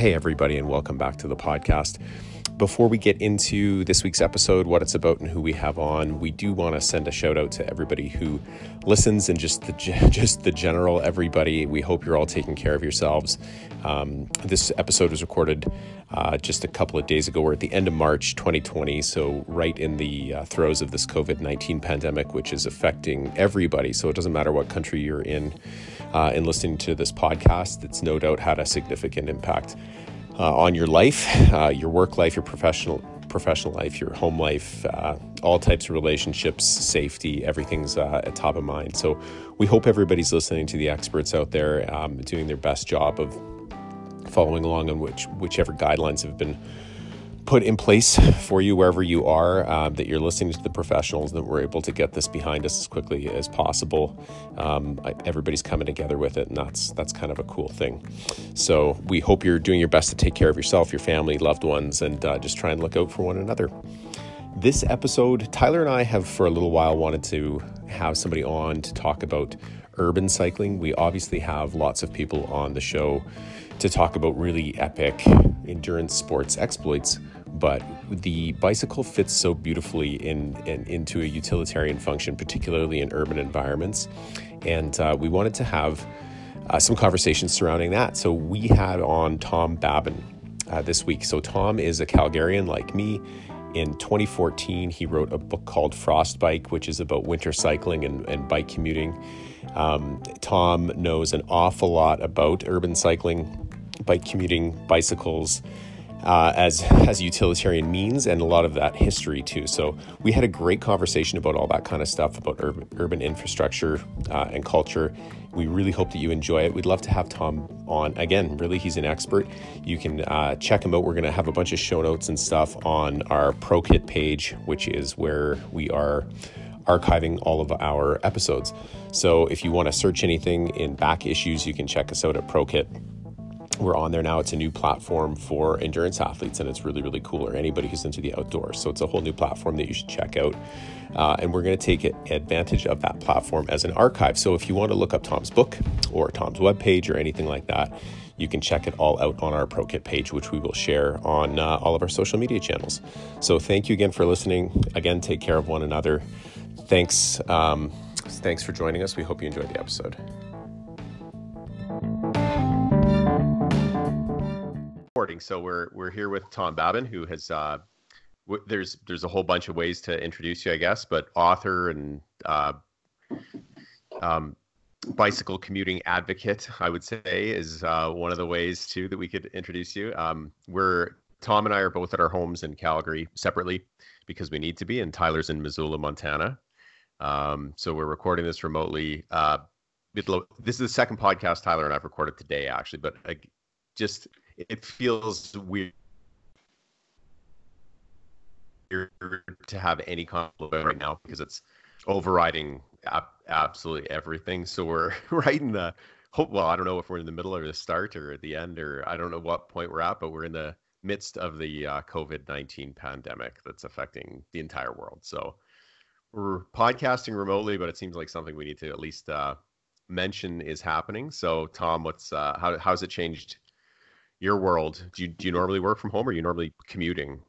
Hey, everybody, and welcome back to the podcast. Before we get into this week's episode, what it's about, and who we have on, we do want to send a shout out to everybody who listens and just the just the general everybody. We hope you're all taking care of yourselves. Um, this episode was recorded uh, just a couple of days ago. We're at the end of March 2020, so right in the uh, throes of this COVID 19 pandemic, which is affecting everybody. So it doesn't matter what country you're in. Uh, in listening to this podcast, it's no doubt had a significant impact uh, on your life, uh, your work life, your professional professional life, your home life, uh, all types of relationships, safety, everything's uh, at top of mind. So we hope everybody's listening to the experts out there, um, doing their best job of following along on which whichever guidelines have been put in place for you wherever you are, um, that you're listening to the professionals, that we're able to get this behind us as quickly as possible. Um, everybody's coming together with it, and that's that's kind of a cool thing. So we hope you're doing your best to take care of yourself, your family, loved ones, and uh, just try and look out for one another. This episode, Tyler and I have for a little while wanted to have somebody on to talk about urban cycling. We obviously have lots of people on the show to talk about really epic endurance sports exploits but the bicycle fits so beautifully in, in into a utilitarian function, particularly in urban environments. And uh, we wanted to have uh, some conversations surrounding that. So we had on Tom Babin uh, this week. So Tom is a Calgarian like me. In 2014, he wrote a book called Frostbike, which is about winter cycling and, and bike commuting. Um, Tom knows an awful lot about urban cycling, bike commuting, bicycles, uh, as as utilitarian means and a lot of that history too. So we had a great conversation about all that kind of stuff about urban, urban infrastructure uh, and culture. We really hope that you enjoy it. We'd love to have Tom on again. Really, he's an expert. You can uh, check him out. We're going to have a bunch of show notes and stuff on our ProKit page, which is where we are archiving all of our episodes. So if you want to search anything in back issues, you can check us out at ProKit we're on there now. It's a new platform for endurance athletes, and it's really, really cool, or anybody who's into the outdoors. So it's a whole new platform that you should check out. Uh, and we're going to take advantage of that platform as an archive. So if you want to look up Tom's book or Tom's webpage or anything like that, you can check it all out on our ProKit page, which we will share on uh, all of our social media channels. So thank you again for listening. Again, take care of one another. Thanks. Um, thanks for joining us. We hope you enjoyed the episode. Recording. So we're we're here with Tom Babin, who has uh, w- there's there's a whole bunch of ways to introduce you, I guess, but author and uh, um, bicycle commuting advocate, I would say, is uh, one of the ways too that we could introduce you. Um, we're Tom and I are both at our homes in Calgary separately because we need to be, and Tyler's in Missoula, Montana. Um, so we're recording this remotely. Uh, this is the second podcast Tyler and I've recorded today, actually, but I, just it feels weird to have any conflict right now because it's overriding absolutely everything. So we're right in the hope. Well, I don't know if we're in the middle or the start or at the end or I don't know what point we're at, but we're in the midst of the uh, COVID 19 pandemic that's affecting the entire world. So we're podcasting remotely, but it seems like something we need to at least uh, mention is happening. So, Tom, what's uh, how how's it changed your world, do you, do you normally work from home or are you normally commuting?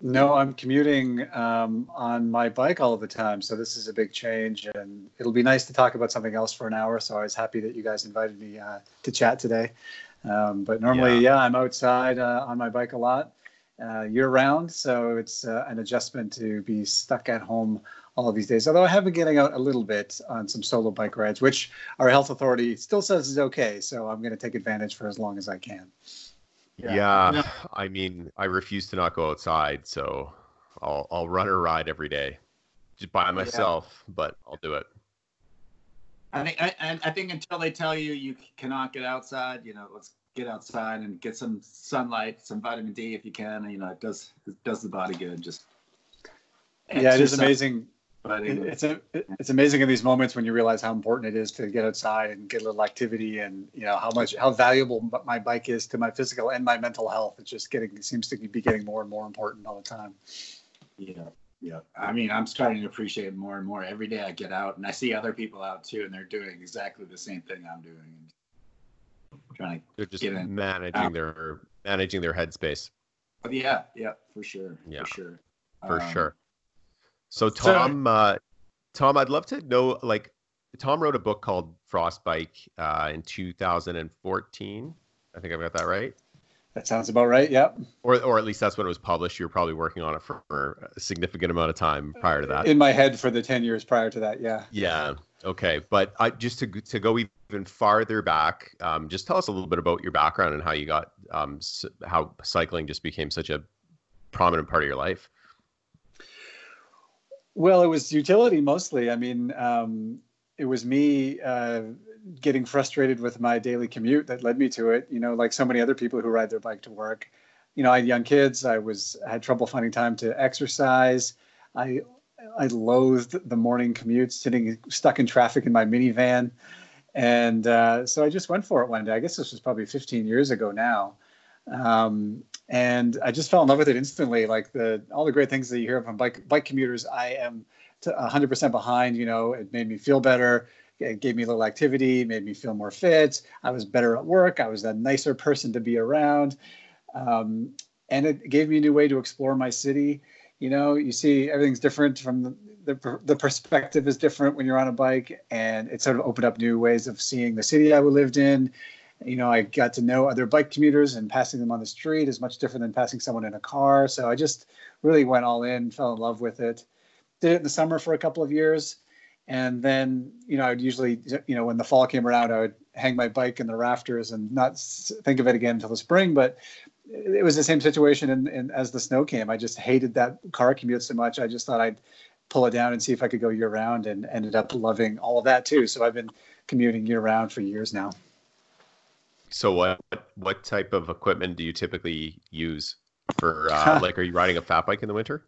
No, I'm commuting um, on my bike all the time. So this is a big change, and it'll be nice to talk about something else for an hour. So I was happy that you guys invited me uh, to chat today. Um, but normally, yeah. yeah. I'm outside uh, on my bike a lot uh, year round. So it's uh, an adjustment to be stuck at home all of these days. Although I have been getting out a little bit on some solo bike rides, which our health authority still says is okay. So I'm going to take advantage for as long as I can. Yeah. yeah. I mean, I refuse to not go outside, so I'll I'll run or ride every day, just by myself. Yeah. But I'll do it. I think I, I think until they tell you you cannot get outside, you know, let's get outside and get some sunlight, some vitamin D if you can. You know, it does it does the body good. Just yeah, it is amazing. But it's a, it's amazing in these moments when you realize how important it is to get outside and get a little activity, and you know how much how valuable my bike is to my physical and my mental health. It's just getting it seems to be getting more and more important all the time. Yeah, yeah. I mean, I'm starting to appreciate it more and more every day. I get out and I see other people out too, and they're doing exactly the same thing I'm doing. trying to They're just get in. managing out. their managing their headspace But yeah, yeah, for sure. Yeah. For sure. for Um, sure. So so- Tom, uh, Tom, I'd love to know. Like, Tom wrote a book called Frostbike uh, in 2014. I think I've got that right, That sounds about right. Yep. or or at least that's when it was published. You were probably working on it for, a significant amount of time prior to that. In my head for the 10 years prior to that. Yeah. Yeah. Okay. But I just to to go even farther back, um, just tell us a little bit about your background and how you got um, s- how cycling just became such a prominent part of your life. Well, it was utility mostly. I mean, um, it was me uh, getting frustrated with my daily commute that led me to it. You know, like so many other people who ride their bike to work. You know, I had young kids. I was had trouble finding time to exercise. I I loathed the morning commute, sitting stuck in traffic in my minivan, and uh, so I just went for it one day. I guess this was probably 15 years ago now. Um, and I just fell in love with it instantly. Like the all the great things that you hear from bike bike commuters, I am 100% behind. You know, it made me feel better. It gave me a little activity, made me feel more fit. I was better at work. I was a nicer person to be around, um, and it gave me a new way to explore my city. You know, you see everything's different from the, the the perspective is different when you're on a bike, and it sort of opened up new ways of seeing the city I lived in you know, I got to know other bike commuters and passing them on the street is much different than passing someone in a car. So I just really went all in, fell in love with it. Did it in the summer for a couple of years. And then, you know, I'd usually, you know, when the fall came around, I would hang my bike in the rafters and not think of it again until the spring. But it was the same situation. And as the snow came, I just hated that car commute so much. I just thought I'd pull it down and see if I could go year round and ended up loving all of that too. So I've been commuting year round for years now. So what what type of equipment do you typically use for uh, like are you riding a fat bike in the winter?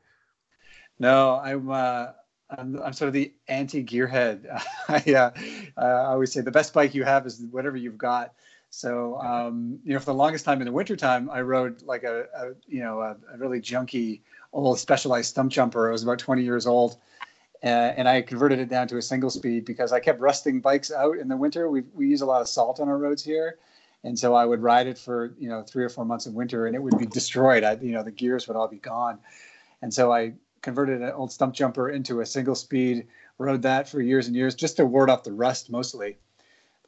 No, I'm uh, I'm, I'm sort of the anti gearhead. I, uh, I always say the best bike you have is whatever you've got. So um, you know, for the longest time in the wintertime, I rode like a, a you know a, a really junky old Specialized Stumpjumper. I was about 20 years old. Uh, and I converted it down to a single speed because I kept rusting bikes out in the winter. We we use a lot of salt on our roads here, and so I would ride it for you know three or four months in winter, and it would be destroyed. I you know the gears would all be gone, and so I converted an old Stumpjumper into a single speed. Rode that for years and years just to ward off the rust mostly.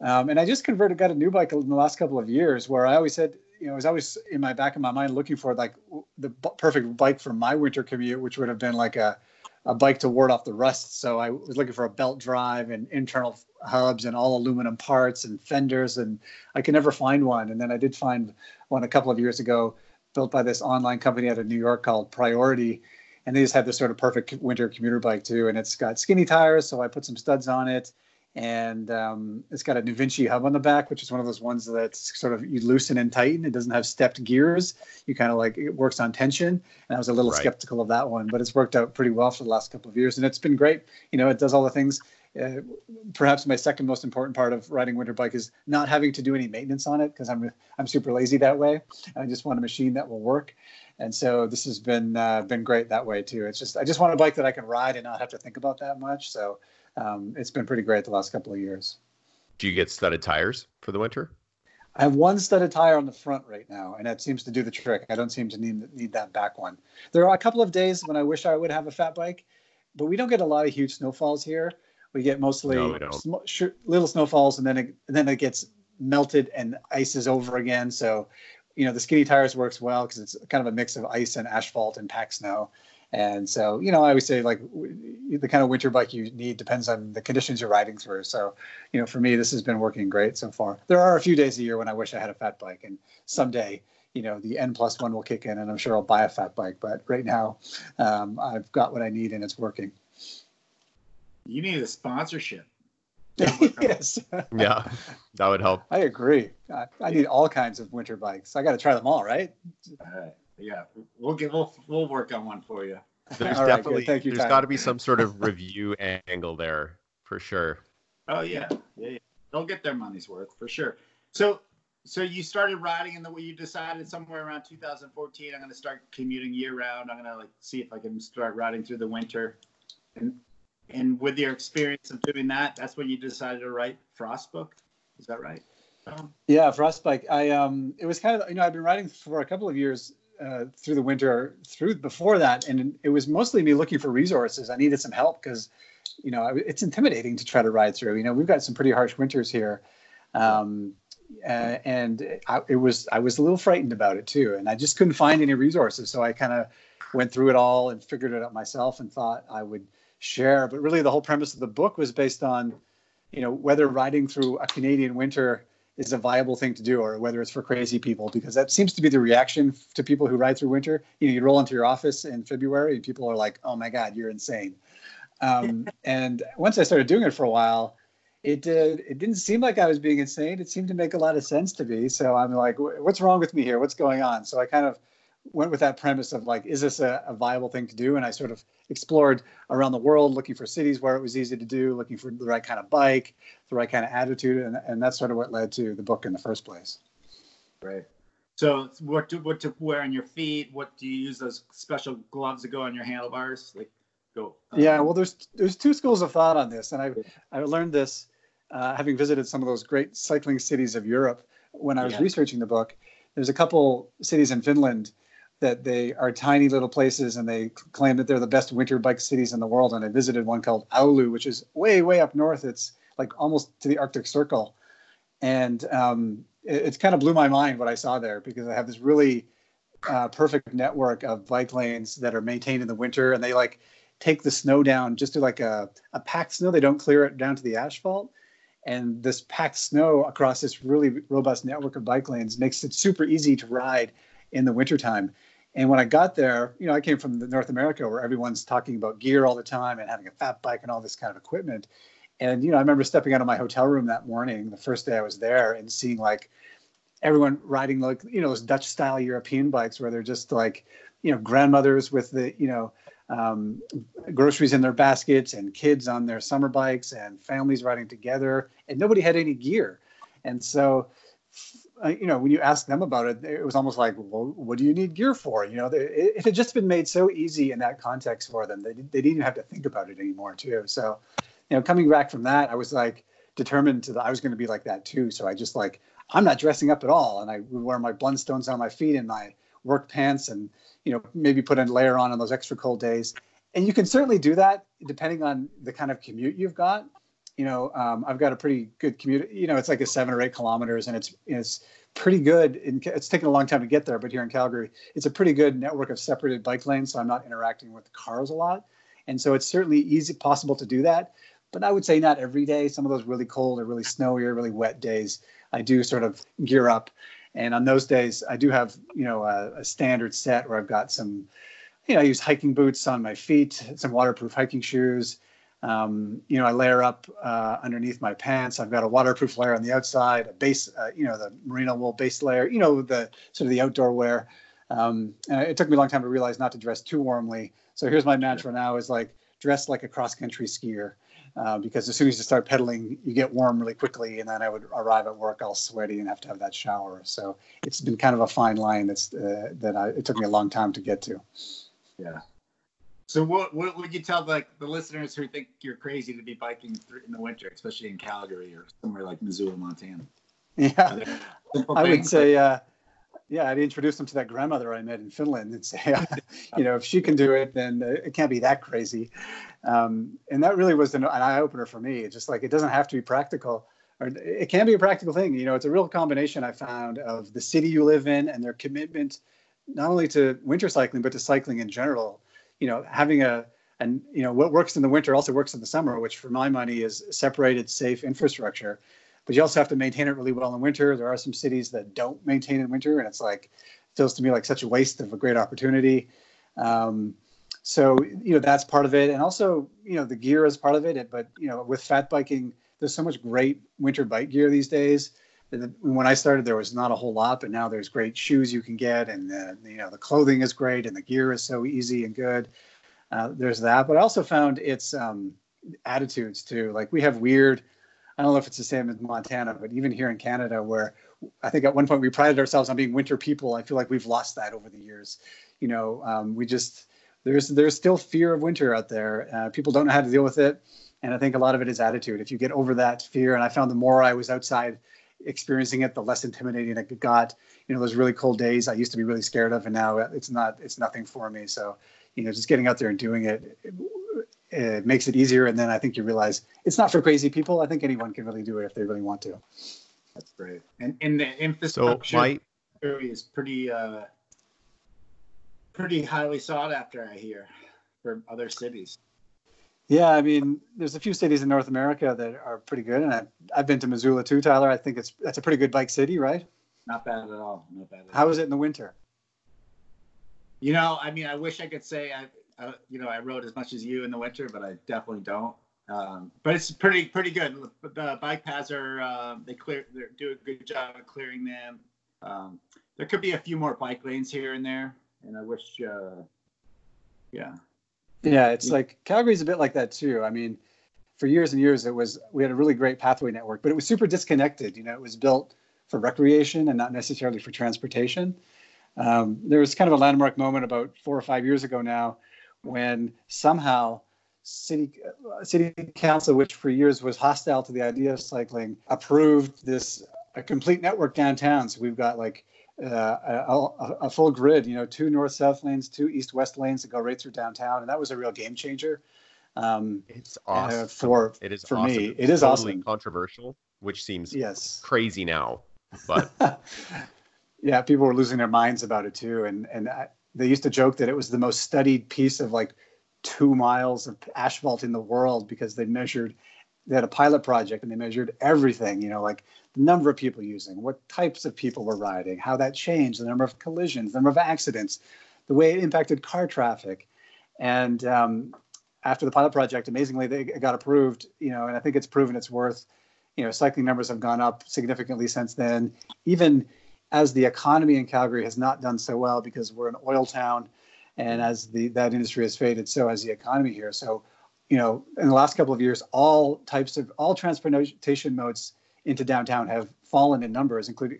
Um, and I just converted, got a new bike in the last couple of years where I always said, you know, I was always in my back of my mind looking for like the perfect bike for my winter commute, which would have been like a, a bike to ward off the rust. So I was looking for a belt drive and internal hubs and all aluminum parts and fenders, and I could never find one. And then I did find one a couple of years ago, built by this online company out of New York called Priority, and they just have this sort of perfect winter commuter bike too. And it's got skinny tires, so I put some studs on it, and um, it's got a NuVinci hub on the back, which is one of those ones that's sort of you loosen and tighten. It doesn't have stepped gears. You kind of like it works on tension. And I was a little Right. skeptical of that one, but it's worked out pretty well for the last couple of years, and it's been great. You know, it does all the things. Uh, perhaps my second most important part of riding winter bike is not having to do any maintenance on it because I'm I'm super lazy that way. I just want a machine that will work, and so this has been uh, been great that way too. It's just I just want a bike that I can ride and not have to think about that much. So um, it's been pretty great the last couple of years. Do you get studded tires for the winter? I have one studded tire on the front right now, and that seems to do the trick. I don't seem to need need that back one. There are a couple of days when I wish I would have a fat bike, but we don't get a lot of huge snowfalls here. We get mostly No, we sm- sh- little snowfalls, and then it, and then it gets melted and ices over again. So, you know, the skinny tires works well because it's kind of a mix of ice and asphalt and packed snow. And so, you know, I always say like w- the kind of winter bike you need depends on the conditions you're riding through. So, you know, for me, this has been working great so far. There are a few days a year when I wish I had a fat bike, and someday, you know, the N plus one will kick in, and I'm sure I'll buy a fat bike. But right now, um, I've got what I need, and it's working. You need a sponsorship. yes, Yeah, that would help. I agree. I, I need all kinds of winter bikes. I got to try them all, right? All right. Yeah, we'll get we'll we'll work on one for you. There's All right, good. definitely Thank you, there's got to be some sort of review angle there for sure. Oh yeah, yeah, yeah. They'll get their money's worth for sure. So, so you started riding, and the way you decided somewhere around 2014, I'm going to start commuting year round. I'm going to like see if I can start riding through the winter, and and with your experience of doing that, that's when you decided to write Frostbike. Is that right? Yeah, frostbite. I um, it was kind of you know I've been riding for a couple of years uh, through the winter through before that, and it was mostly me looking for resources. I needed some help because you know it's intimidating to try to ride through. You know we've got some pretty harsh winters here, um, uh, and I, it was I was a little frightened about it too, and I just couldn't find any resources. So I kind of went through it all and figured it out myself, and thought I would share. But really, the whole premise of the book was based on you know whether riding through a Canadian winter is a viable thing to do or whether it's for crazy people because that seems to be the reaction to people who ride through winter. You know you roll into your office in february and people are like oh my god you're insane. Um, and once i started doing it for a while it did it didn't seem like i was being insane. It seemed to make a lot of sense to me. So i'm like what's wrong with me here? What's going on? So i kind of went with that premise of like, is this a, a, viable thing to do? And I sort of explored around the world, looking for cities where it was easy to do, looking for the right kind of bike, the right kind of attitude, and, and that's sort of what led to the book in the first place. Right. So, what to what to wear on your feet? What do you use those special gloves that go on your handlebars? Like, go. Um, yeah. Well, there's there's two schools of thought on this, and I I learned this uh, having visited some of those great cycling cities of Europe when I was yeah. researching the book. There's a couple cities in Finland that they are tiny little places and they claim that they're the best winter bike cities in the world. And I visited one called Oulu, which is way, way up north. It's like almost to the Arctic Circle. And um, it, it kind of blew my mind what I saw there because I have this really uh, perfect network of bike lanes that are maintained in the winter and they like take the snow down just to like a, a packed snow. They don't clear it down to the asphalt. And this packed snow across this really robust network of bike lanes makes it super easy to ride in the wintertime. And when I got there, you know, I came from North America where everyone's talking about gear all the time and having a fat bike and all this kind of equipment. And, you know, I remember stepping out of my hotel room that morning, the first day I was there, and seeing like everyone riding like, you know, those Dutch style European bikes where they're just like, you know, grandmothers with the, you know, um, groceries in their baskets and kids on their summer bikes and families riding together. And nobody had any gear. And so, uh, you know, when you ask them about it, it was almost like, well, what do you need gear for? You know, it, had just been made so easy in that context for them. They, they didn't even have to think about it anymore, too. So, you know, coming back from that, I was like determined to, I was going to be like that too. So I just like, I'm not dressing up at all. And I would wear my Blundstones on my feet and my work pants and, you know, maybe put a layer on on those extra cold days. And you can certainly do that depending on the kind of commute you've got you know, um, I've got a pretty good commute. You know, it's like a seven or eight kilometers, and it's it's pretty good. In, it's taken a long time to get there, but here in Calgary, it's a pretty good network of separated bike lanes, so I'm not interacting with cars a lot, and so it's certainly easy possible to do that. But I would say not every day. Some of those really cold or really snowy or really wet days, I do sort of gear up, and on those days, I do have you know a, a standard set where I've got some, you know, I use hiking boots on my feet, some waterproof hiking shoes um, you know, I layer up uh, underneath my pants. I've got a waterproof layer on the outside, a base, uh, you know, the merino wool base layer, you know, the sort of the outdoor wear. Um, it took me a long time to realize not to dress too warmly. So here's my mantra now is like dress like a cross country skier. Uh, because as soon as you start pedaling, you get warm really quickly, and then I would arrive at work all sweaty and have to have that shower. So it's been kind of a fine line that's uh, that I, it took me a long time to get to. Yeah, so what what would you tell like the listeners who think you're crazy to be biking in the winter, especially in Calgary or somewhere like Missoula, Montana? Yeah, I would say, uh, yeah, I'd introduce them to that grandmother I met in Finland and say, uh, you know, if she can do it, then uh, it can't be that crazy. Um, and that really was an, an eye opener for me. It's just like it doesn't have to be practical, or it can be a practical thing. You know, it's a real combination I found of the city you live in and their commitment not only to winter cycling but to cycling in general you know, having a and you know what works in the winter also works in the summer, which for my money is separated, safe infrastructure. But you also have to maintain it really well in winter. There are some cities that don't maintain in winter, and it's like feels to me like such a waste of a great opportunity. Um, so you know that's part of it, and also you know the gear is part of it. But you know with fat biking, there's so much great winter bike gear these days. When I started, there was not a whole lot, but now there's great shoes you can get, and the, you know the clothing is great, and the gear is so easy and good. Uh, there's that, but I also found its um, attitudes too. Like we have weird. I don't know if it's the same in Montana, but even here in Canada, where I think at one point we prided ourselves on being winter people, I feel like we've lost that over the years. You know, um, we just there's there's still fear of winter out there. Uh, people don't know how to deal with it, and I think a lot of it is attitude. If you get over that fear, and I found the more I was outside experiencing it, the less intimidating it got. You know, those really cold days I used to be really scared of, and now it's not. It's nothing for me. So, you know, just getting out there and doing it, it, it makes it easier. And then I think you realize it's not for crazy people. I think anyone can really do it if they really want to. That's great. And and the infrastructure so my, is pretty uh, pretty highly sought after. I hear for other cities. Yeah, I mean, there's a few cities in North America that are pretty good, and I've, I've been to Missoula too, Tyler. I think it's that's a pretty good bike city, right? Not bad at all. Not bad. How all. is it in the winter? You know, I mean, I wish I could say I, I, you know, I rode as much as you in the winter, but I definitely don't. Um, but it's pretty pretty good. The bike paths are uh, they clear they do a good job of clearing them. Um, there could be a few more bike lanes here and there, and I wish, uh, yeah, yeah, it's like Calgary's a bit like that too. I mean, for years and years, it was we had a really great pathway network, but it was super disconnected. You know, it was built for recreation and not necessarily for transportation. Um, there was kind of a landmark moment about four or five years ago now, when somehow city uh, city council, which for years was hostile to the idea of cycling, approved this a complete network downtown. So we've got like uh, a, a, full grid, you know, two north-south lanes, two east-west lanes that go right through downtown, and that was a real game changer. Um, it's awesome. Uh, for it is for awesome. me. It is totally awesome. Controversial, which seems yes crazy now, but yeah, people were losing their minds about it too, and and I, they used to joke that it was the most studied piece of like two miles of asphalt in the world because they measured they had a pilot project and they measured everything you know like the number of people using what types of people were riding how that changed the number of collisions the number of accidents the way it impacted car traffic. And um, after the pilot project amazingly they got approved you know and i think it's proven its worth you know cycling numbers have gone up significantly since then. Even as the economy in calgary has not done so well because we're an oil town and as the that industry has faded so has the economy here. So you know, in the last couple of years, all types of all transportation modes into downtown have fallen in numbers, including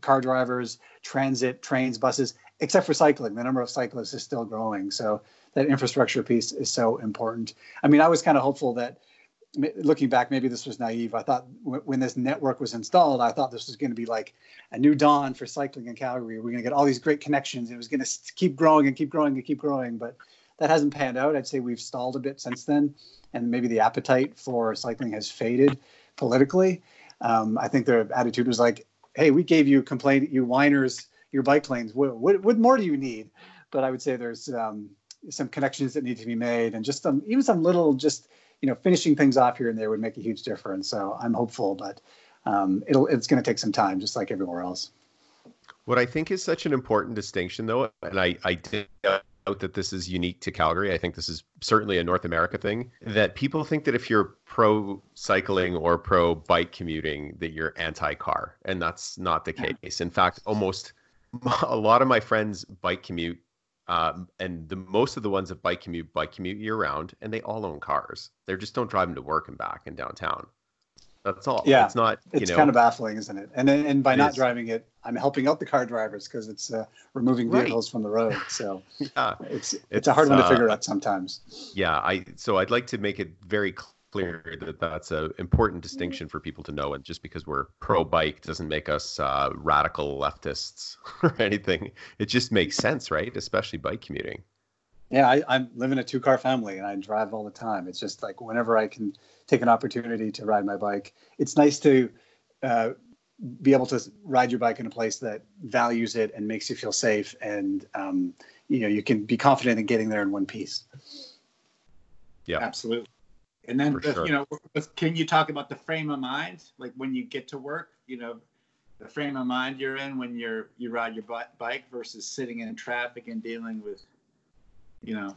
car drivers, transit, trains, buses, except for cycling. The number of cyclists is still growing. So that infrastructure piece is so important. I mean, I was kind of hopeful that looking back, maybe this was naive. I thought w- when this network was installed, I thought this was going to be like a new dawn for cycling in Calgary. We're going to get all these great connections. It was going to keep growing and keep growing and keep growing. But that hasn't panned out. I'd say we've stalled a bit since then, and maybe the appetite for cycling has faded politically. Um, I think their attitude was like, "Hey, we gave you complaint, you whiners, your bike lanes. What, what, what more do you need?" But I would say there's um, some connections that need to be made, and just some even some little just you know finishing things off here and there would make a huge difference. So I'm hopeful, but um, it'll it's going to take some time, just like everywhere else. What I think is such an important distinction, though, and I I did that this is unique to Calgary. I think this is certainly a North America thing. That people think that if you're pro cycling or pro bike commuting, that you're anti car, and that's not the case. In fact, almost a lot of my friends bike commute, um, and the most of the ones that bike commute bike commute year round, and they all own cars. They just don't drive them to work and back in downtown. That's all. Yeah, it's not. It's know, kind of baffling, isn't it? And and by not is. driving it, I'm helping out the car drivers because it's uh, removing vehicles right. from the road. So yeah, it's, it's, it's a hard one to figure uh, out sometimes. Yeah, I so I'd like to make it very clear that that's an important distinction for people to know. And just because we're pro bike doesn't make us uh, radical leftists or anything. It just makes sense, right? Especially bike commuting. Yeah, I, I live in a two car family and I drive all the time. It's just like whenever I can take an opportunity to ride my bike. It's nice to uh, be able to ride your bike in a place that values it and makes you feel safe, and um, you know you can be confident in getting there in one piece. Yeah, absolutely. And then the, sure. you know, can you talk about the frame of mind, like when you get to work? You know, the frame of mind you're in when you're you ride your bike versus sitting in traffic and dealing with, you know,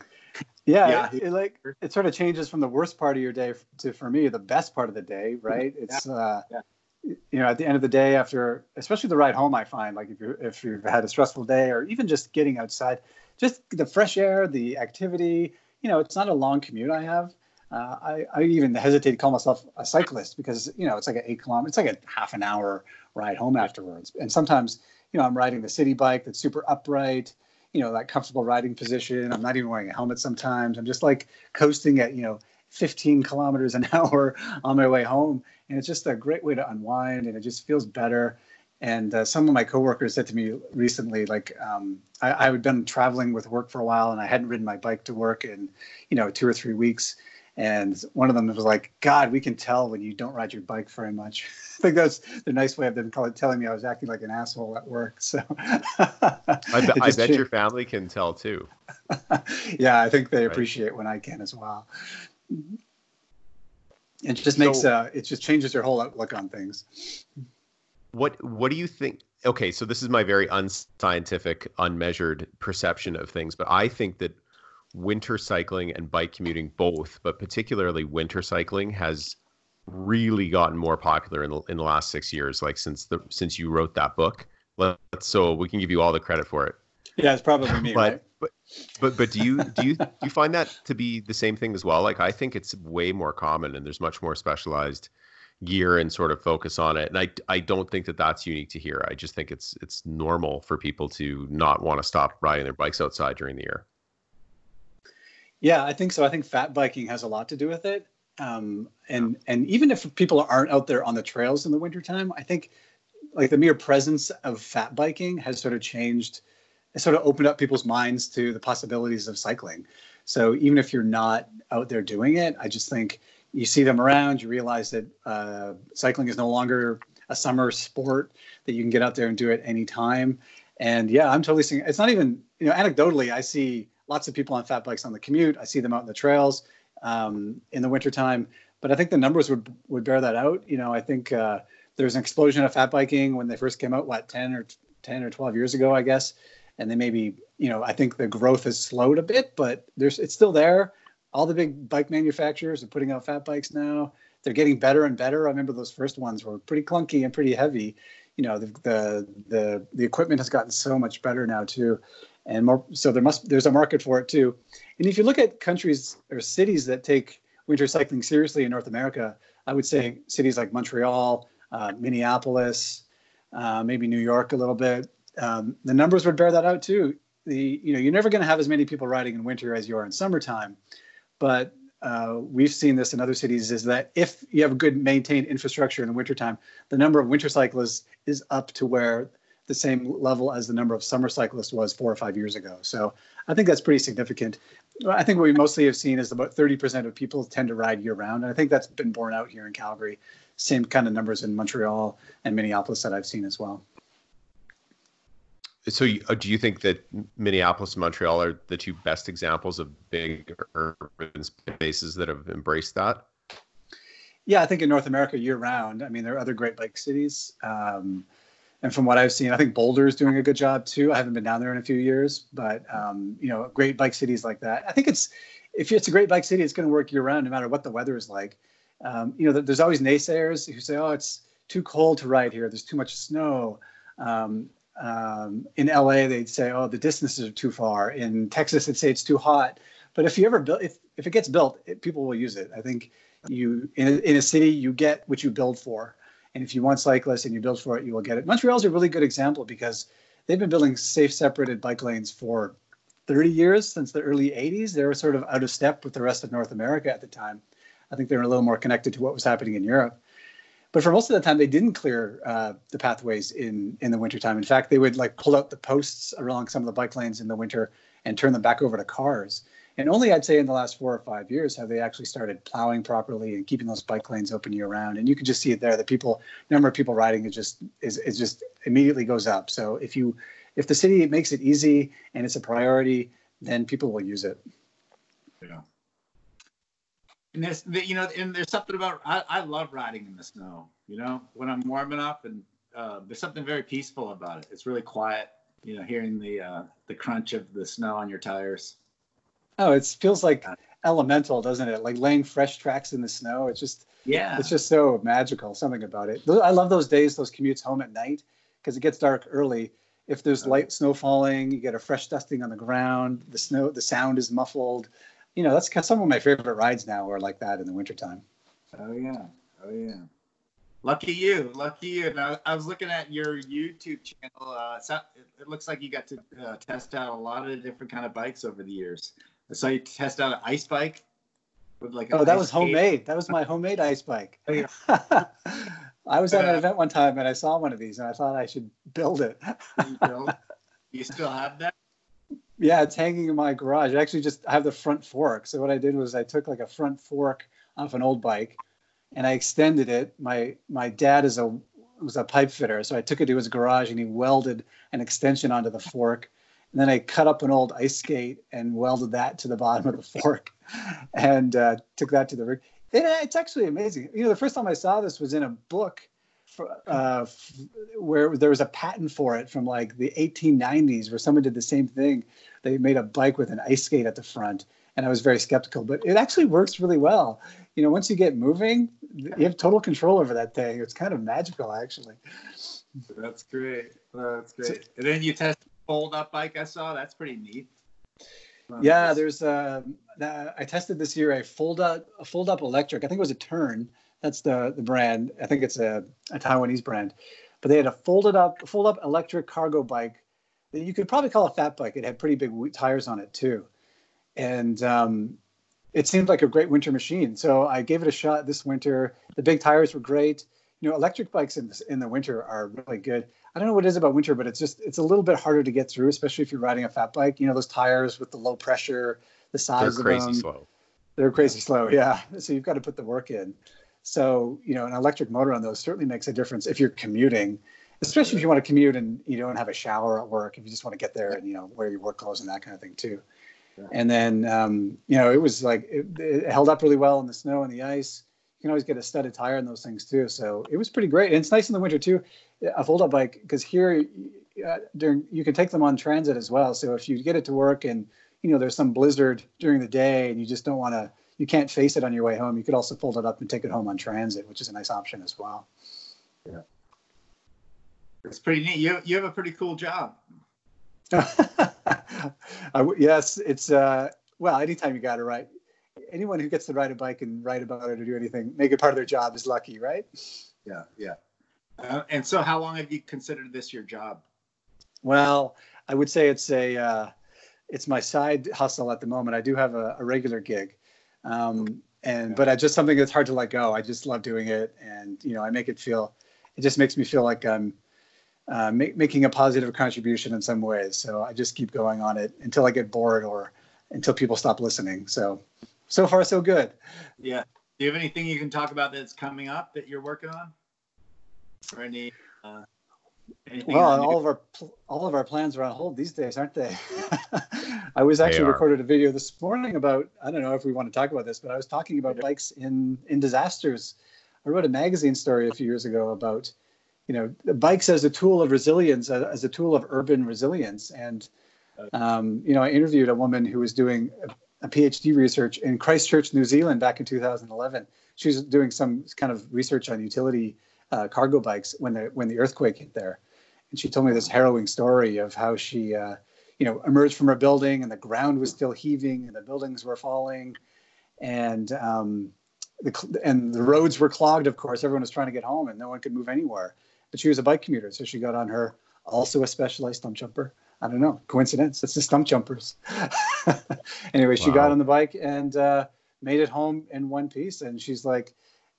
yeah, yeah. It, it, like it sort of changes from the worst part of your day to for me the best part of the day right it's yeah. uh yeah. you know at the end of the day after especially the ride home i find like if you if you've had a stressful day or even just getting outside just the fresh air the activity you know it's not a long commute i have uh, I, I even hesitate to call myself a cyclist because you know it's like an eight kilometer it's like a half an hour ride home afterwards and sometimes you know i'm riding the city bike that's super upright you know that comfortable riding position. I'm not even wearing a helmet sometimes. I'm just like coasting at you know 15 kilometers an hour on my way home. And it's just a great way to unwind and it just feels better. And uh, some of my coworkers said to me recently, like, um, I, I had been traveling with work for a while and I hadn't ridden my bike to work in, you know, two or three weeks. And one of them was like, God, we can tell when you don't ride your bike very much. I think that's the nice way of them telling me I was acting like an asshole at work. So I, be, I bet your family can tell too. yeah, I think they right. appreciate when I can as well. It just makes so, uh, it just changes your whole outlook on things. What What do you think? Okay, so this is my very unscientific, unmeasured perception of things, but I think that winter cycling and bike commuting both, but particularly winter cycling has really gotten more popular in the, in the last six years, like since the since you wrote that book. Let's, so we can give you all the credit for it. Yeah, it's probably me, but, right? But but but do you do you do you find that to be the same thing as well? Like I think it's way more common, and there's much more specialized gear and sort of focus on it. And I I don't think that that's unique to here. I just think it's it's normal for people to not want to stop riding their bikes outside during the year. Yeah, I think so. I think fat biking has a lot to do with it. Um, and and even if people aren't out there on the trails in the wintertime, I think like the mere presence of fat biking has sort of changed, sort of opened up people's minds to the possibilities of cycling. So even if you're not out there doing it, I just think you see them around, you realize that uh, cycling is no longer a summer sport that you can get out there and do it anytime. And yeah, I'm totally seeing. It's not even you know anecdotally, I see lots of people on fat bikes on the commute. I see them out in the trails um, in the wintertime. But I think the numbers would would bear that out. You know, I think uh, there was an explosion of fat biking when they first came out, what, 10 or 10 or 12 years ago, I guess. And they maybe, you know, I think the growth has slowed a bit, but there's it's still there. All the big bike manufacturers are putting out fat bikes now. They're getting better and better. I remember those first ones were pretty clunky and pretty heavy. You know, the the the, the equipment has gotten so much better now too and more so there must there's a market for it too. And if you look at countries or cities that take winter cycling seriously in north america i would say cities like montreal uh, minneapolis uh, maybe new york a little bit um, the numbers would bear that out too. The you know you're never going to have as many people riding in winter as you are in summertime but uh, we've seen this in other cities is that if you have a good maintained infrastructure in the wintertime, the number of winter cyclists is up to where the same level as the number of summer cyclists was four or five years ago. So I think that's pretty significant. I think what we mostly have seen is about 30% of people tend to ride year round. And I think that's been borne out here in Calgary. Same kind of numbers in Montreal and Minneapolis that I've seen as well. So, uh, do you think that Minneapolis and Montreal are the two best examples of big urban spaces that have embraced that? Yeah, I think in North America year round. I mean, there are other great bike cities. Um, and from what I've seen, I think Boulder is doing a good job too. I haven't been down there in a few years, but um, you know, great bike cities like that. I think it's if it's a great bike city, it's going to work year round, no matter what the weather is like. Um, you know, there's always naysayers who say, "Oh, it's too cold to ride here. There's too much snow." Um, um in LA, they'd say, "Oh, the distances are too far." In Texas, they'd say it's too hot. But if you ever build, if if it gets built, it, people will use it. I think you in a, in a city, you get what you build for. And if you want cyclists and you build for it, you will get it. Montreal's a really good example because they've been building safe separated bike lanes for 30 years since the early 80s. They were sort of out of step with the rest of North America at the time. I think they were a little more connected to what was happening in Europe. But for most of the time, they didn't clear uh, the pathways in in the wintertime. In fact, they would like pull out the posts along some of the bike lanes in the winter and turn them back over to cars. And only I'd say in the last four or five years have they actually started plowing properly and keeping those bike lanes open year round. And you can just see it there. The people number of people riding is just is, is just immediately goes up. So if you if the city makes it easy and it's a priority, then people will use it. Yeah. And there's you know, and there's something about I, I love riding in the snow. You know, when I'm warming up, and uh, there's something very peaceful about it. It's really quiet. You know, hearing the uh, the crunch of the snow on your tires. Oh, it feels like elemental, doesn't it? Like laying fresh tracks in the snow. It's just yeah, it's just so magical. Something about it. I love those days, those commutes home at night, because it gets dark early. If there's light snow falling, you get a fresh dusting on the ground. The snow, the sound is muffled. You know, that's some of my favorite rides now are like that in the wintertime. Oh yeah, oh yeah. Lucky you, lucky you. Now, I was looking at your YouTube channel. Uh, it looks like you got to uh, test out a lot of different kind of bikes over the years. I saw you test out an ice bike. With like oh, that was homemade. That was my homemade ice bike. Oh, yeah. I was at an event one time and I saw one of these and I thought I should build it. you, built? you still have that? Yeah, it's hanging in my garage. I actually just have the front fork. So what I did was I took like a front fork off an old bike and I extended it. My my dad is a was a pipe fitter, so I took it to his garage and he welded an extension onto the fork. And then I cut up an old ice skate and welded that to the bottom of the fork, and uh, took that to the rig. It, it's actually amazing. You know, the first time I saw this was in a book for, uh, where there was a patent for it from like the 1890s, where someone did the same thing. They made a bike with an ice skate at the front, and I was very skeptical, but it actually works really well. You know, once you get moving, you have total control over that thing. It's kind of magical, actually. That's great. That's great. And then you test fold up bike. I saw that's pretty neat. Yeah, there's uh, I tested this year a fold up a fold up electric. I think it was a Tern. That's the the brand. I think it's a, a Taiwanese brand. But they had a folded up fold up electric cargo bike that you could probably call a fat bike. It had pretty big tires on it too, and um, it seemed like a great winter machine. So I gave it a shot this winter. The big tires were great. You know, electric bikes in the, in the winter are really good. I don't know what it is about winter, but it's just it's a little bit harder to get through, especially if you're riding a fat bike. You know, those tires with the low pressure, the size They're crazy of them. slow. They're crazy slow, yeah. So you've got to put the work in. So you know, an electric motor on those certainly makes a difference if you're commuting, especially if you want to commute and you don't have a shower at work. If you just want to get there and you know wear your work clothes and that kind of thing too. And then um, you know it was like it, it held up really well in the snow and the ice. You can always get a studded tire in those things too. So it was pretty great. And it's nice in the winter too, a fold-up bike because here uh, during you can take them on transit as well. So if you get it to work and you know there's some blizzard during the day and you just don't want to you can't face it on your way home, you could also fold it up and take it home on transit, which is a nice option as well. Yeah. It's pretty neat. You you have a pretty cool job. I, yes, it's uh, well, anytime you got it right. Anyone who gets to ride a bike and write about it or do anything, make it part of their job is lucky, right? Yeah, yeah. Uh, and so, how long have you considered this your job? Well, I would say it's a uh, it's my side hustle at the moment. I do have a, a regular gig, um, and but I just something that's hard to let go. I just love doing it, and you know, I make it feel. It just makes me feel like I'm uh, make, making a positive contribution in some ways. So I just keep going on it until I get bored or until people stop listening. So so far so good. Yeah. Do you have anything you can talk about that's coming up that you're working on? Or any? Uh, well, all of our all of our plans are on hold these days, aren't they? I was actually recorded a video this morning about I don't know if we want to talk about this, but I was talking about bikes in in disasters. I wrote a magazine story a few years ago about you know bikes as a tool of resilience, as a tool of urban resilience, and um, you know I interviewed a woman who was doing a, PhD research in Christchurch, New Zealand, back in 2011. She was doing some kind of research on utility uh, cargo bikes when the when the earthquake hit there, and she told me this harrowing story of how she, uh, you know, emerged from her building and the ground was still heaving and the buildings were falling, and um, the and the roads were clogged. Of course, everyone was trying to get home and no one could move anywhere. But she was a bike commuter, so she got on her also a Specialized Stumpjumper. I don't know, coincidence. It's the Stumpjumpers. anyway, she wow. got on the bike and uh, made it home in one piece, and she's like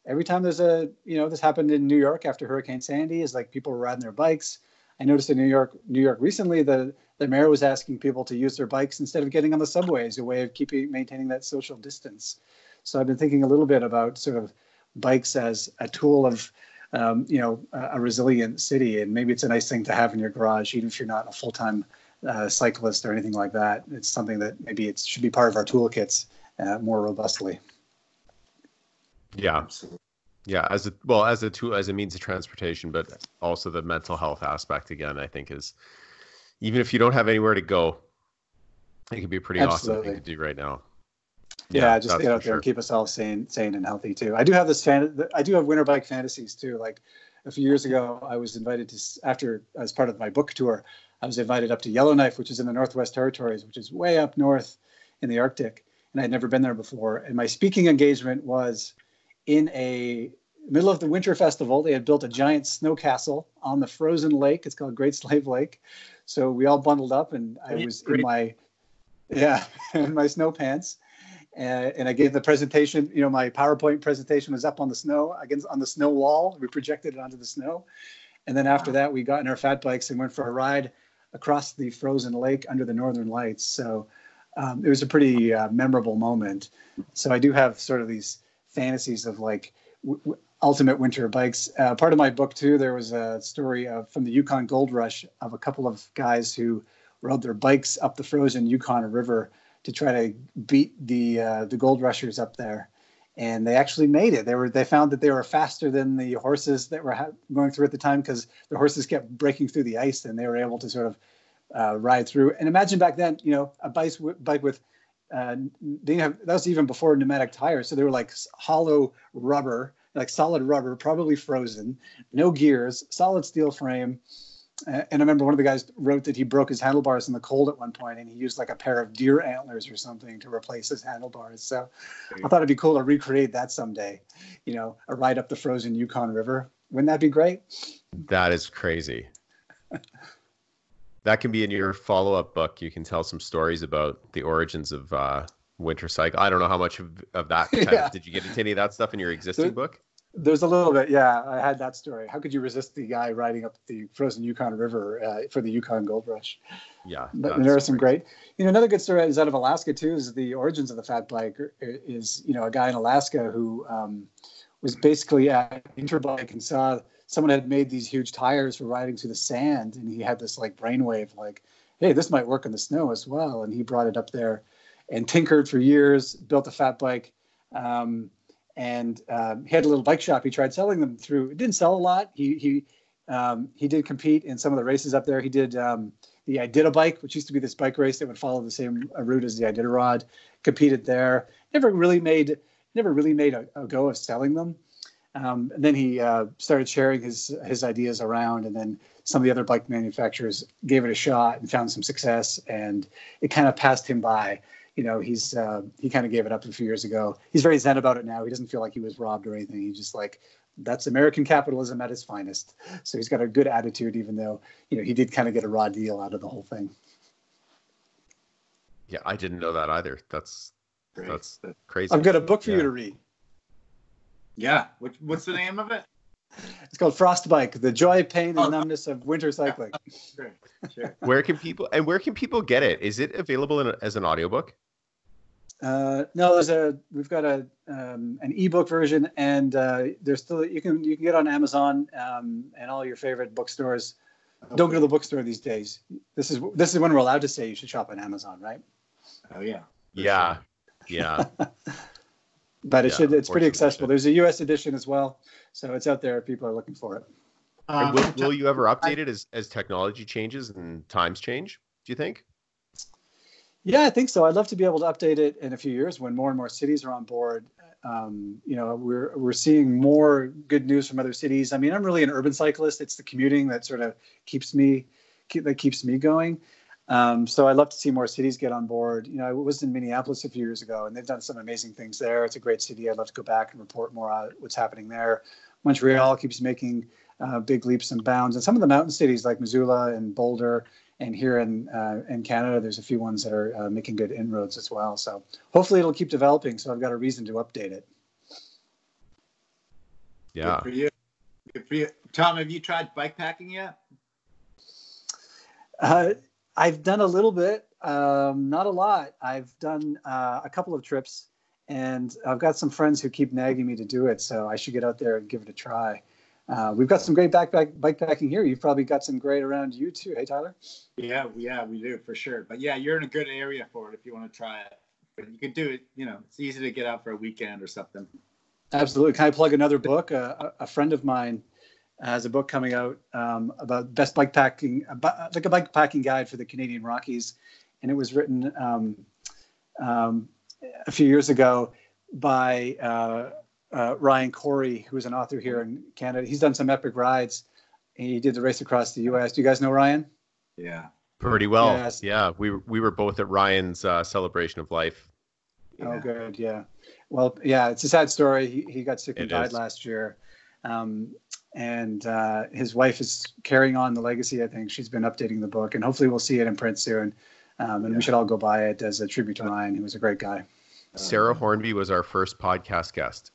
every time there's a you know this happened in New York after Hurricane Sandy is like people were riding their bikes. I noticed in New York, New York recently, the the mayor was asking people to use their bikes instead of getting on the subway as a way of keeping maintaining that social distance. So I've been thinking a little bit about sort of bikes as a tool of um, you know a, a, resilient city, and maybe it's a nice thing to have in your garage, even if you're not a full time uh, cyclist or anything like that. It's something that maybe it should be part of our toolkits uh, more robustly. Yeah. Yeah, as a well as a tool as a means of transportation, but also the mental health aspect again, I think is even if you don't have anywhere to go, it can be a pretty Absolutely. awesome thing to do right now. Yeah, yeah just get out there sure. and keep us all sane, sane and healthy too. I do have this fan. I do have winter bike fantasies too. Like a few years ago, I was invited to after as part of my book tour. I was invited up to Yellowknife, which is in the Northwest Territories, which is way up north in the Arctic, and I'd never been there before. And my speaking engagement was in a middle of the winter festival. They had built a giant snow castle on the frozen lake. It's called Great Slave Lake. So we all bundled up, and I was in my yeah in my snow pants, and, and I gave the presentation. You know, my PowerPoint presentation was up on the snow against on the snow wall. We projected it onto the snow, and then after that, we got in our fat bikes and went for a ride across the frozen lake under the northern lights. So um, it was a pretty uh, memorable moment. So I do have sort of these fantasies of like w- w- ultimate winter bikes. Uh, part of my book too, there was a story of, from the Yukon Gold Rush of a couple of guys who rode their bikes up the frozen Yukon River to try to beat the uh, the gold rushers up there. And they actually made it. They were they found that they were faster than the horses that were ha- going through at the time because the horses kept breaking through the ice, and they were able to sort of uh, ride through. And imagine back then, you know, a bike, bike with uh, they have that was even before pneumatic tires, so they were like hollow rubber, like solid rubber, probably frozen, no gears, solid steel frame. And I remember one of the guys wrote that he broke his handlebars in the cold at one point, and he used like a pair of deer antlers or something to replace his handlebars. So I thought it'd be cool to recreate that someday. You know, a ride up the frozen Yukon River. Wouldn't that be great? That is crazy. that can be in your follow-up book. You can tell some stories about the origins of uh, winter cycle. I don't know how much of, of that. yeah. Of, did you get into any of that stuff in your existing there, book? There's a little bit, yeah. I had that story. How could you resist the guy riding up the frozen Yukon River uh, for the Yukon Gold Rush? Yeah, but there are some great. You know, another good story is out of Alaska too. Is the origins of the fat bike? Is you know a guy in Alaska who um, was basically at Interbike and saw someone had made these huge tires for riding through the sand, and he had this like brainwave, like, hey, this might work in the snow as well. And he brought it up there and tinkered for years, built a fat bike. Um, and um, he had a little bike shop. He tried selling them through. It didn't sell a lot. He he um, he did compete in some of the races up there. He did um, the Iditabike, which used to be this bike race that would follow the same route as the Iditarod. Competed there. Never really made never really made a, a go of selling them. Um, and then he uh, started sharing his his ideas around, and then some of the other bike manufacturers gave it a shot and found some success, and it kind of passed him by. You know, he's uh, he kind of gave it up a few years ago. He's very zen about it now. He doesn't feel like he was robbed or anything. He's just like that's American capitalism at its finest. So he's got a good attitude, even though you know he did kind of get a raw deal out of the whole thing. Yeah, I didn't know that either. That's Great. that's crazy. I've got a book for yeah. you to read. Yeah. What, what's the name of it? It's called Frostbike: The Joy, Pain, and oh, Numbness of Winter Cycling. Sure, sure. Where can people and where can people get it? Is it available in, as an audiobook? Uh, no, there's a we've got a um, an ebook version, and uh, there's still you can you can get on Amazon um, and all your favorite bookstores. Okay. Don't go to the bookstore these days. This is this is when we're allowed to say you should shop on Amazon, right? Oh yeah. Yeah. Sure. Yeah. but it yeah, should it's pretty accessible. There's a US edition as well, so it's out there if people are looking for it. Um, will, will you ever update it as as technology changes and times change? Do you think? Yeah, I think so. I'd love to be able to update it in a few years when more and more cities are on board. Um, you know, we're we're seeing more good news from other cities. I mean, I'm really an urban cyclist. It's the commuting that sort of keeps me keep, that keeps me going. Um, so I'd love to see more cities get on board. You know, I was in Minneapolis a few years ago, and they've done some amazing things there. It's a great city. I'd love to go back and report more on what's happening there. Montreal keeps making uh, big leaps and bounds, and some of the mountain cities like Missoula and Boulder, and here in uh, in Canada, there's a few ones that are uh, making good inroads as well. So hopefully, it'll keep developing. So I've got a reason to update it. Yeah. Good for you. Good for you, Tom. Have you tried bike packing yet? Uh, I've done a little bit, um, not a lot. I've done uh, a couple of trips, and I've got some friends who keep nagging me to do it. So I should get out there and give it a try. Uh, we've got some great backpack bike packing here. You've probably got some great around you too. Hey, Tyler. Yeah, yeah, we do for sure. But yeah, you're in a good area for it if you want to try it. But you can do it. You know, it's easy to get out for a weekend or something. Absolutely. Can I plug another book? Uh, a friend of mine has a book coming out um, about best bike packing, like a bike packing guide for the Canadian Rockies, and it was written um, um, a few years ago by uh, uh, Ryan Correy, who is an author here in Canada. He's done some epic rides. He did the race across the U.S. Do you guys know Ryan? Yeah, pretty well. Yes. Yeah, we we were both at Ryan's uh, celebration of life. Oh, yeah. Oh, good. Yeah. Well, yeah, it's a sad story. He, he got sick and it died is. last year. Um, and uh, his wife is carrying on the legacy. I think she's been updating the book, and hopefully we'll see it in print soon. Um, and yeah. we should all go buy it as a tribute to Ryan, who was a great guy. Sarah Hornby was our first podcast guest.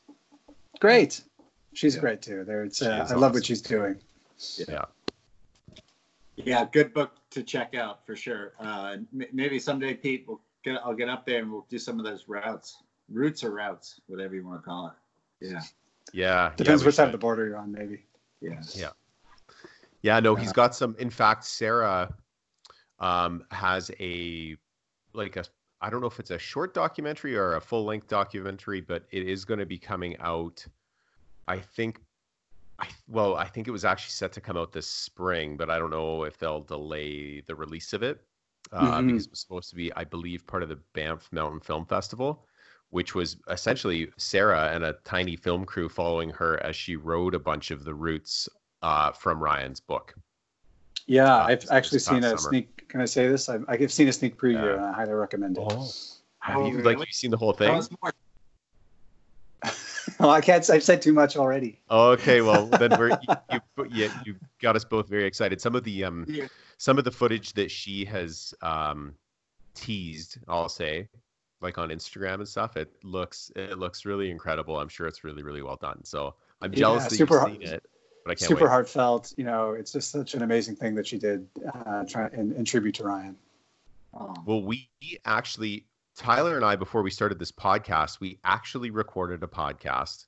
Great. She's yeah. great too. There, it's. Uh, I awesome. love what she's doing. Yeah. Yeah, good book to check out for sure. Uh, maybe someday, Pete, we'll get. I'll get up there and we'll do some of those routes, routes or routes, whatever you want to call it. Yeah. Yeah. Depends yeah, which side of the border you're on, maybe. Yeah. Yeah. Yeah. No, he's got some. In fact, Sarah um, has a like a I don't know if it's a short documentary or a full length documentary, but it is going to be coming out. I think, I well, I think it was actually set to come out this spring, but I don't know if they'll delay the release of it uh, mm-hmm. because it was supposed to be, I believe, part of the Banff Mountain Film Festival, which was essentially Sarah and a tiny film crew following her as she rode a bunch of the routes uh, from Ryan's book. Yeah, uh, I've actually seen a summer. sneak. Can I say this? I've, I've seen a sneak preview, yeah. and I highly recommend it. Oh. Have oh, you really? like you seen the whole thing? well, I can't. I've said too much already. Okay, well then we're you, you, you got us both very excited. Some of the um yeah. some of the footage that she has um teased, I'll say, like on Instagram and stuff, it looks it looks really incredible. I'm sure it's really really well done. So I'm jealous yeah, that you've seen it but I can't super wait. heartfelt. You know, it's just such an amazing thing that she did uh, try, in, in tribute to Ryan. Well, we actually, Tyler and I, before we started this podcast, we actually recorded a podcast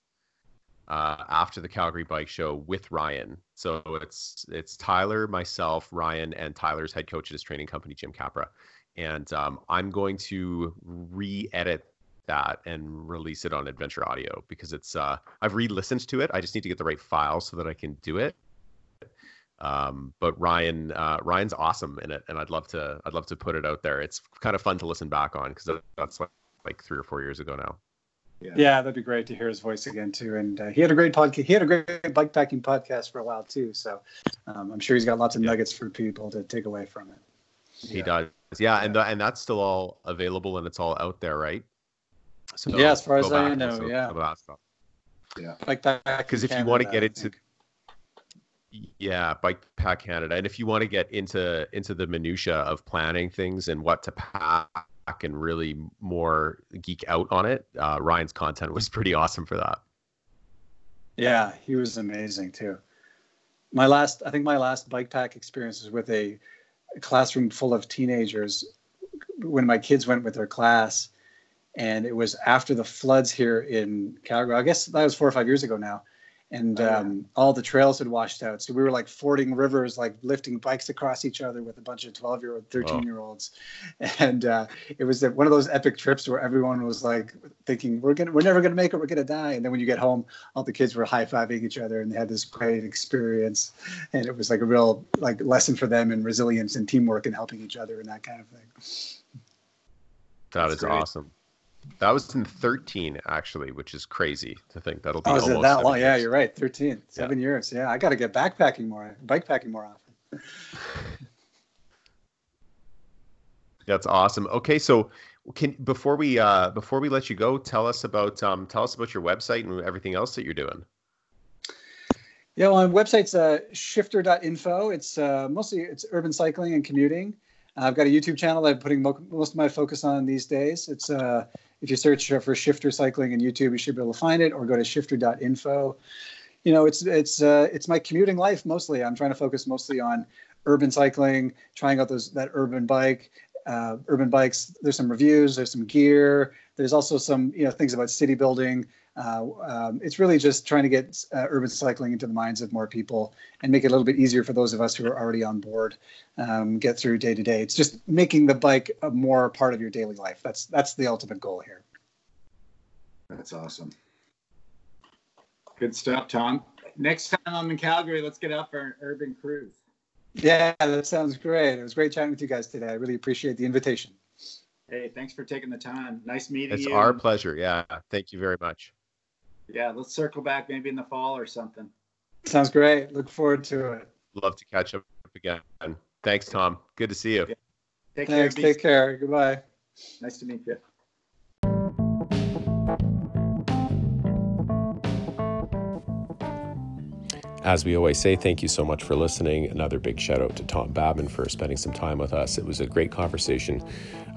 uh, after the Calgary Bike Show with Ryan. So it's it's Tyler, myself, Ryan, and Tyler's head coach at his training company, Jim Capra. And um, I'm going to re-edit that and release it on Adventure Audio because it's uh, I've re-listened to it. I just need to get the right file so that I can do it. Um, but Ryan uh, Ryan's awesome in it, and I'd love to I'd love to put it out there. It's kind of fun to listen back on because that's like, like three or four years ago now. Yeah. yeah, that'd be great to hear his voice again too. And uh, he had a great podcast. He had a great bike packing podcast for a while too. So um, I'm sure he's got lots of yeah. nuggets for people to take away from it. He yeah. does. Yeah, and the, and that's still all available and it's all out there, right? So yeah, as far as I know, yeah. Yeah. Like that. Because if you want to get into yeah, Bike Pack Canada, and if you want to get into into the minutia of planning things and what to pack and really more geek out on it, uh, Ryan's content was pretty awesome for that. Yeah, he was amazing too. My last, I think my last bike pack experience was with a, a classroom full of teenagers when my kids went with their class and it was after the floods here in Calgary. I guess that was four or five years ago now, and oh, yeah. um, all the trails had washed out. So we were like fording rivers, like lifting bikes across each other with a bunch of twelve year old, thirteen year olds, and uh, it was one of those epic trips where everyone was like thinking we're gonna, we're never gonna make it, we're gonna die, and then when you get home, all the kids were high fiving each other, and they had this great experience, and it was like a real like lesson for them in resilience and teamwork and helping each other and that kind of thing. That That's is awesome. That was in 13, actually, which is crazy to think that'll be. Oh, it that long? Years. Yeah, you're right. 13, seven yeah. years. Yeah, I got to get backpacking more, bike packing more often. That's awesome. Okay, so can before we uh, before we let you go, tell us about um, tell us about your website and everything else that you're doing. Yeah, well, my website's uh, shifter.info. It's uh, mostly it's urban cycling and commuting. I've got a YouTube channel that I'm putting mo- most of my focus on these days. It's uh, if you search for Shifter Cycling in YouTube, you should be able to find it, or go to shifter.info. You know, it's it's uh, it's my commuting life mostly. I'm trying to focus mostly on urban cycling, trying out those that urban bike, uh, urban bikes. There's some reviews, there's some gear, there's also some you know things about city building. Uh, um, it's really just trying to get uh, urban cycling into the minds of more people and make it a little bit easier for those of us who are already on board um, get through day to day. It's just making the bike a more part of your daily life. That's that's the ultimate goal here. That's awesome. Good stuff, Tom. Next time I'm in Calgary, let's get out for an urban cruise. Yeah, that sounds great. It was great chatting with you guys today. I really appreciate the invitation. Hey, thanks for taking the time. Nice meeting it's you. It's our pleasure. Yeah, thank you very much. Yeah, let's circle back maybe in the fall or something. Sounds great. Look forward to it. Love to catch up again. Thanks, Tom. Good to see you. Yeah. Take Thanks. Care. Take care. Goodbye. Nice to meet you. As we always say, thank you so much for listening. Another big shout out to Tom Babin for spending some time with us. It was a great conversation.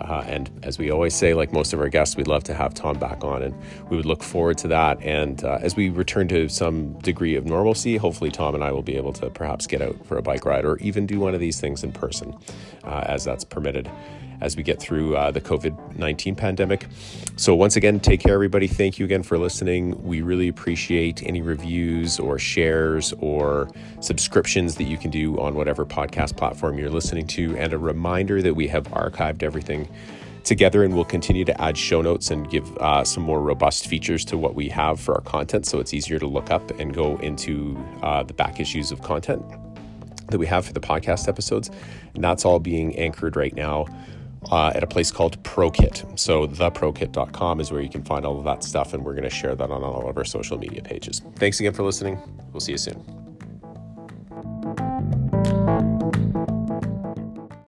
Uh, and as we always say, like most of our guests, we'd love to have Tom back on, and we would look forward to that. And uh, as we return to some degree of normalcy, hopefully Tom and I will be able to perhaps get out for a bike ride or even do one of these things in person uh, as that's permitted as we get through uh, the COVID 19 pandemic. So, once again, take care, everybody. Thank you again for listening. We really appreciate any reviews or shares or subscriptions that you can do on whatever podcast platform you're listening to. And a reminder that we have archived everything together and we'll continue to add show notes and give uh, some more robust features to what we have for our content so it's easier to look up and go into uh, the back issues of content that we have for the podcast episodes and that's all being anchored right now uh, at a place called ProKit. So, theprokit.com is where you can find all of that stuff, and we're going to share that on all of our social media pages. Thanks again for listening. We'll see you soon.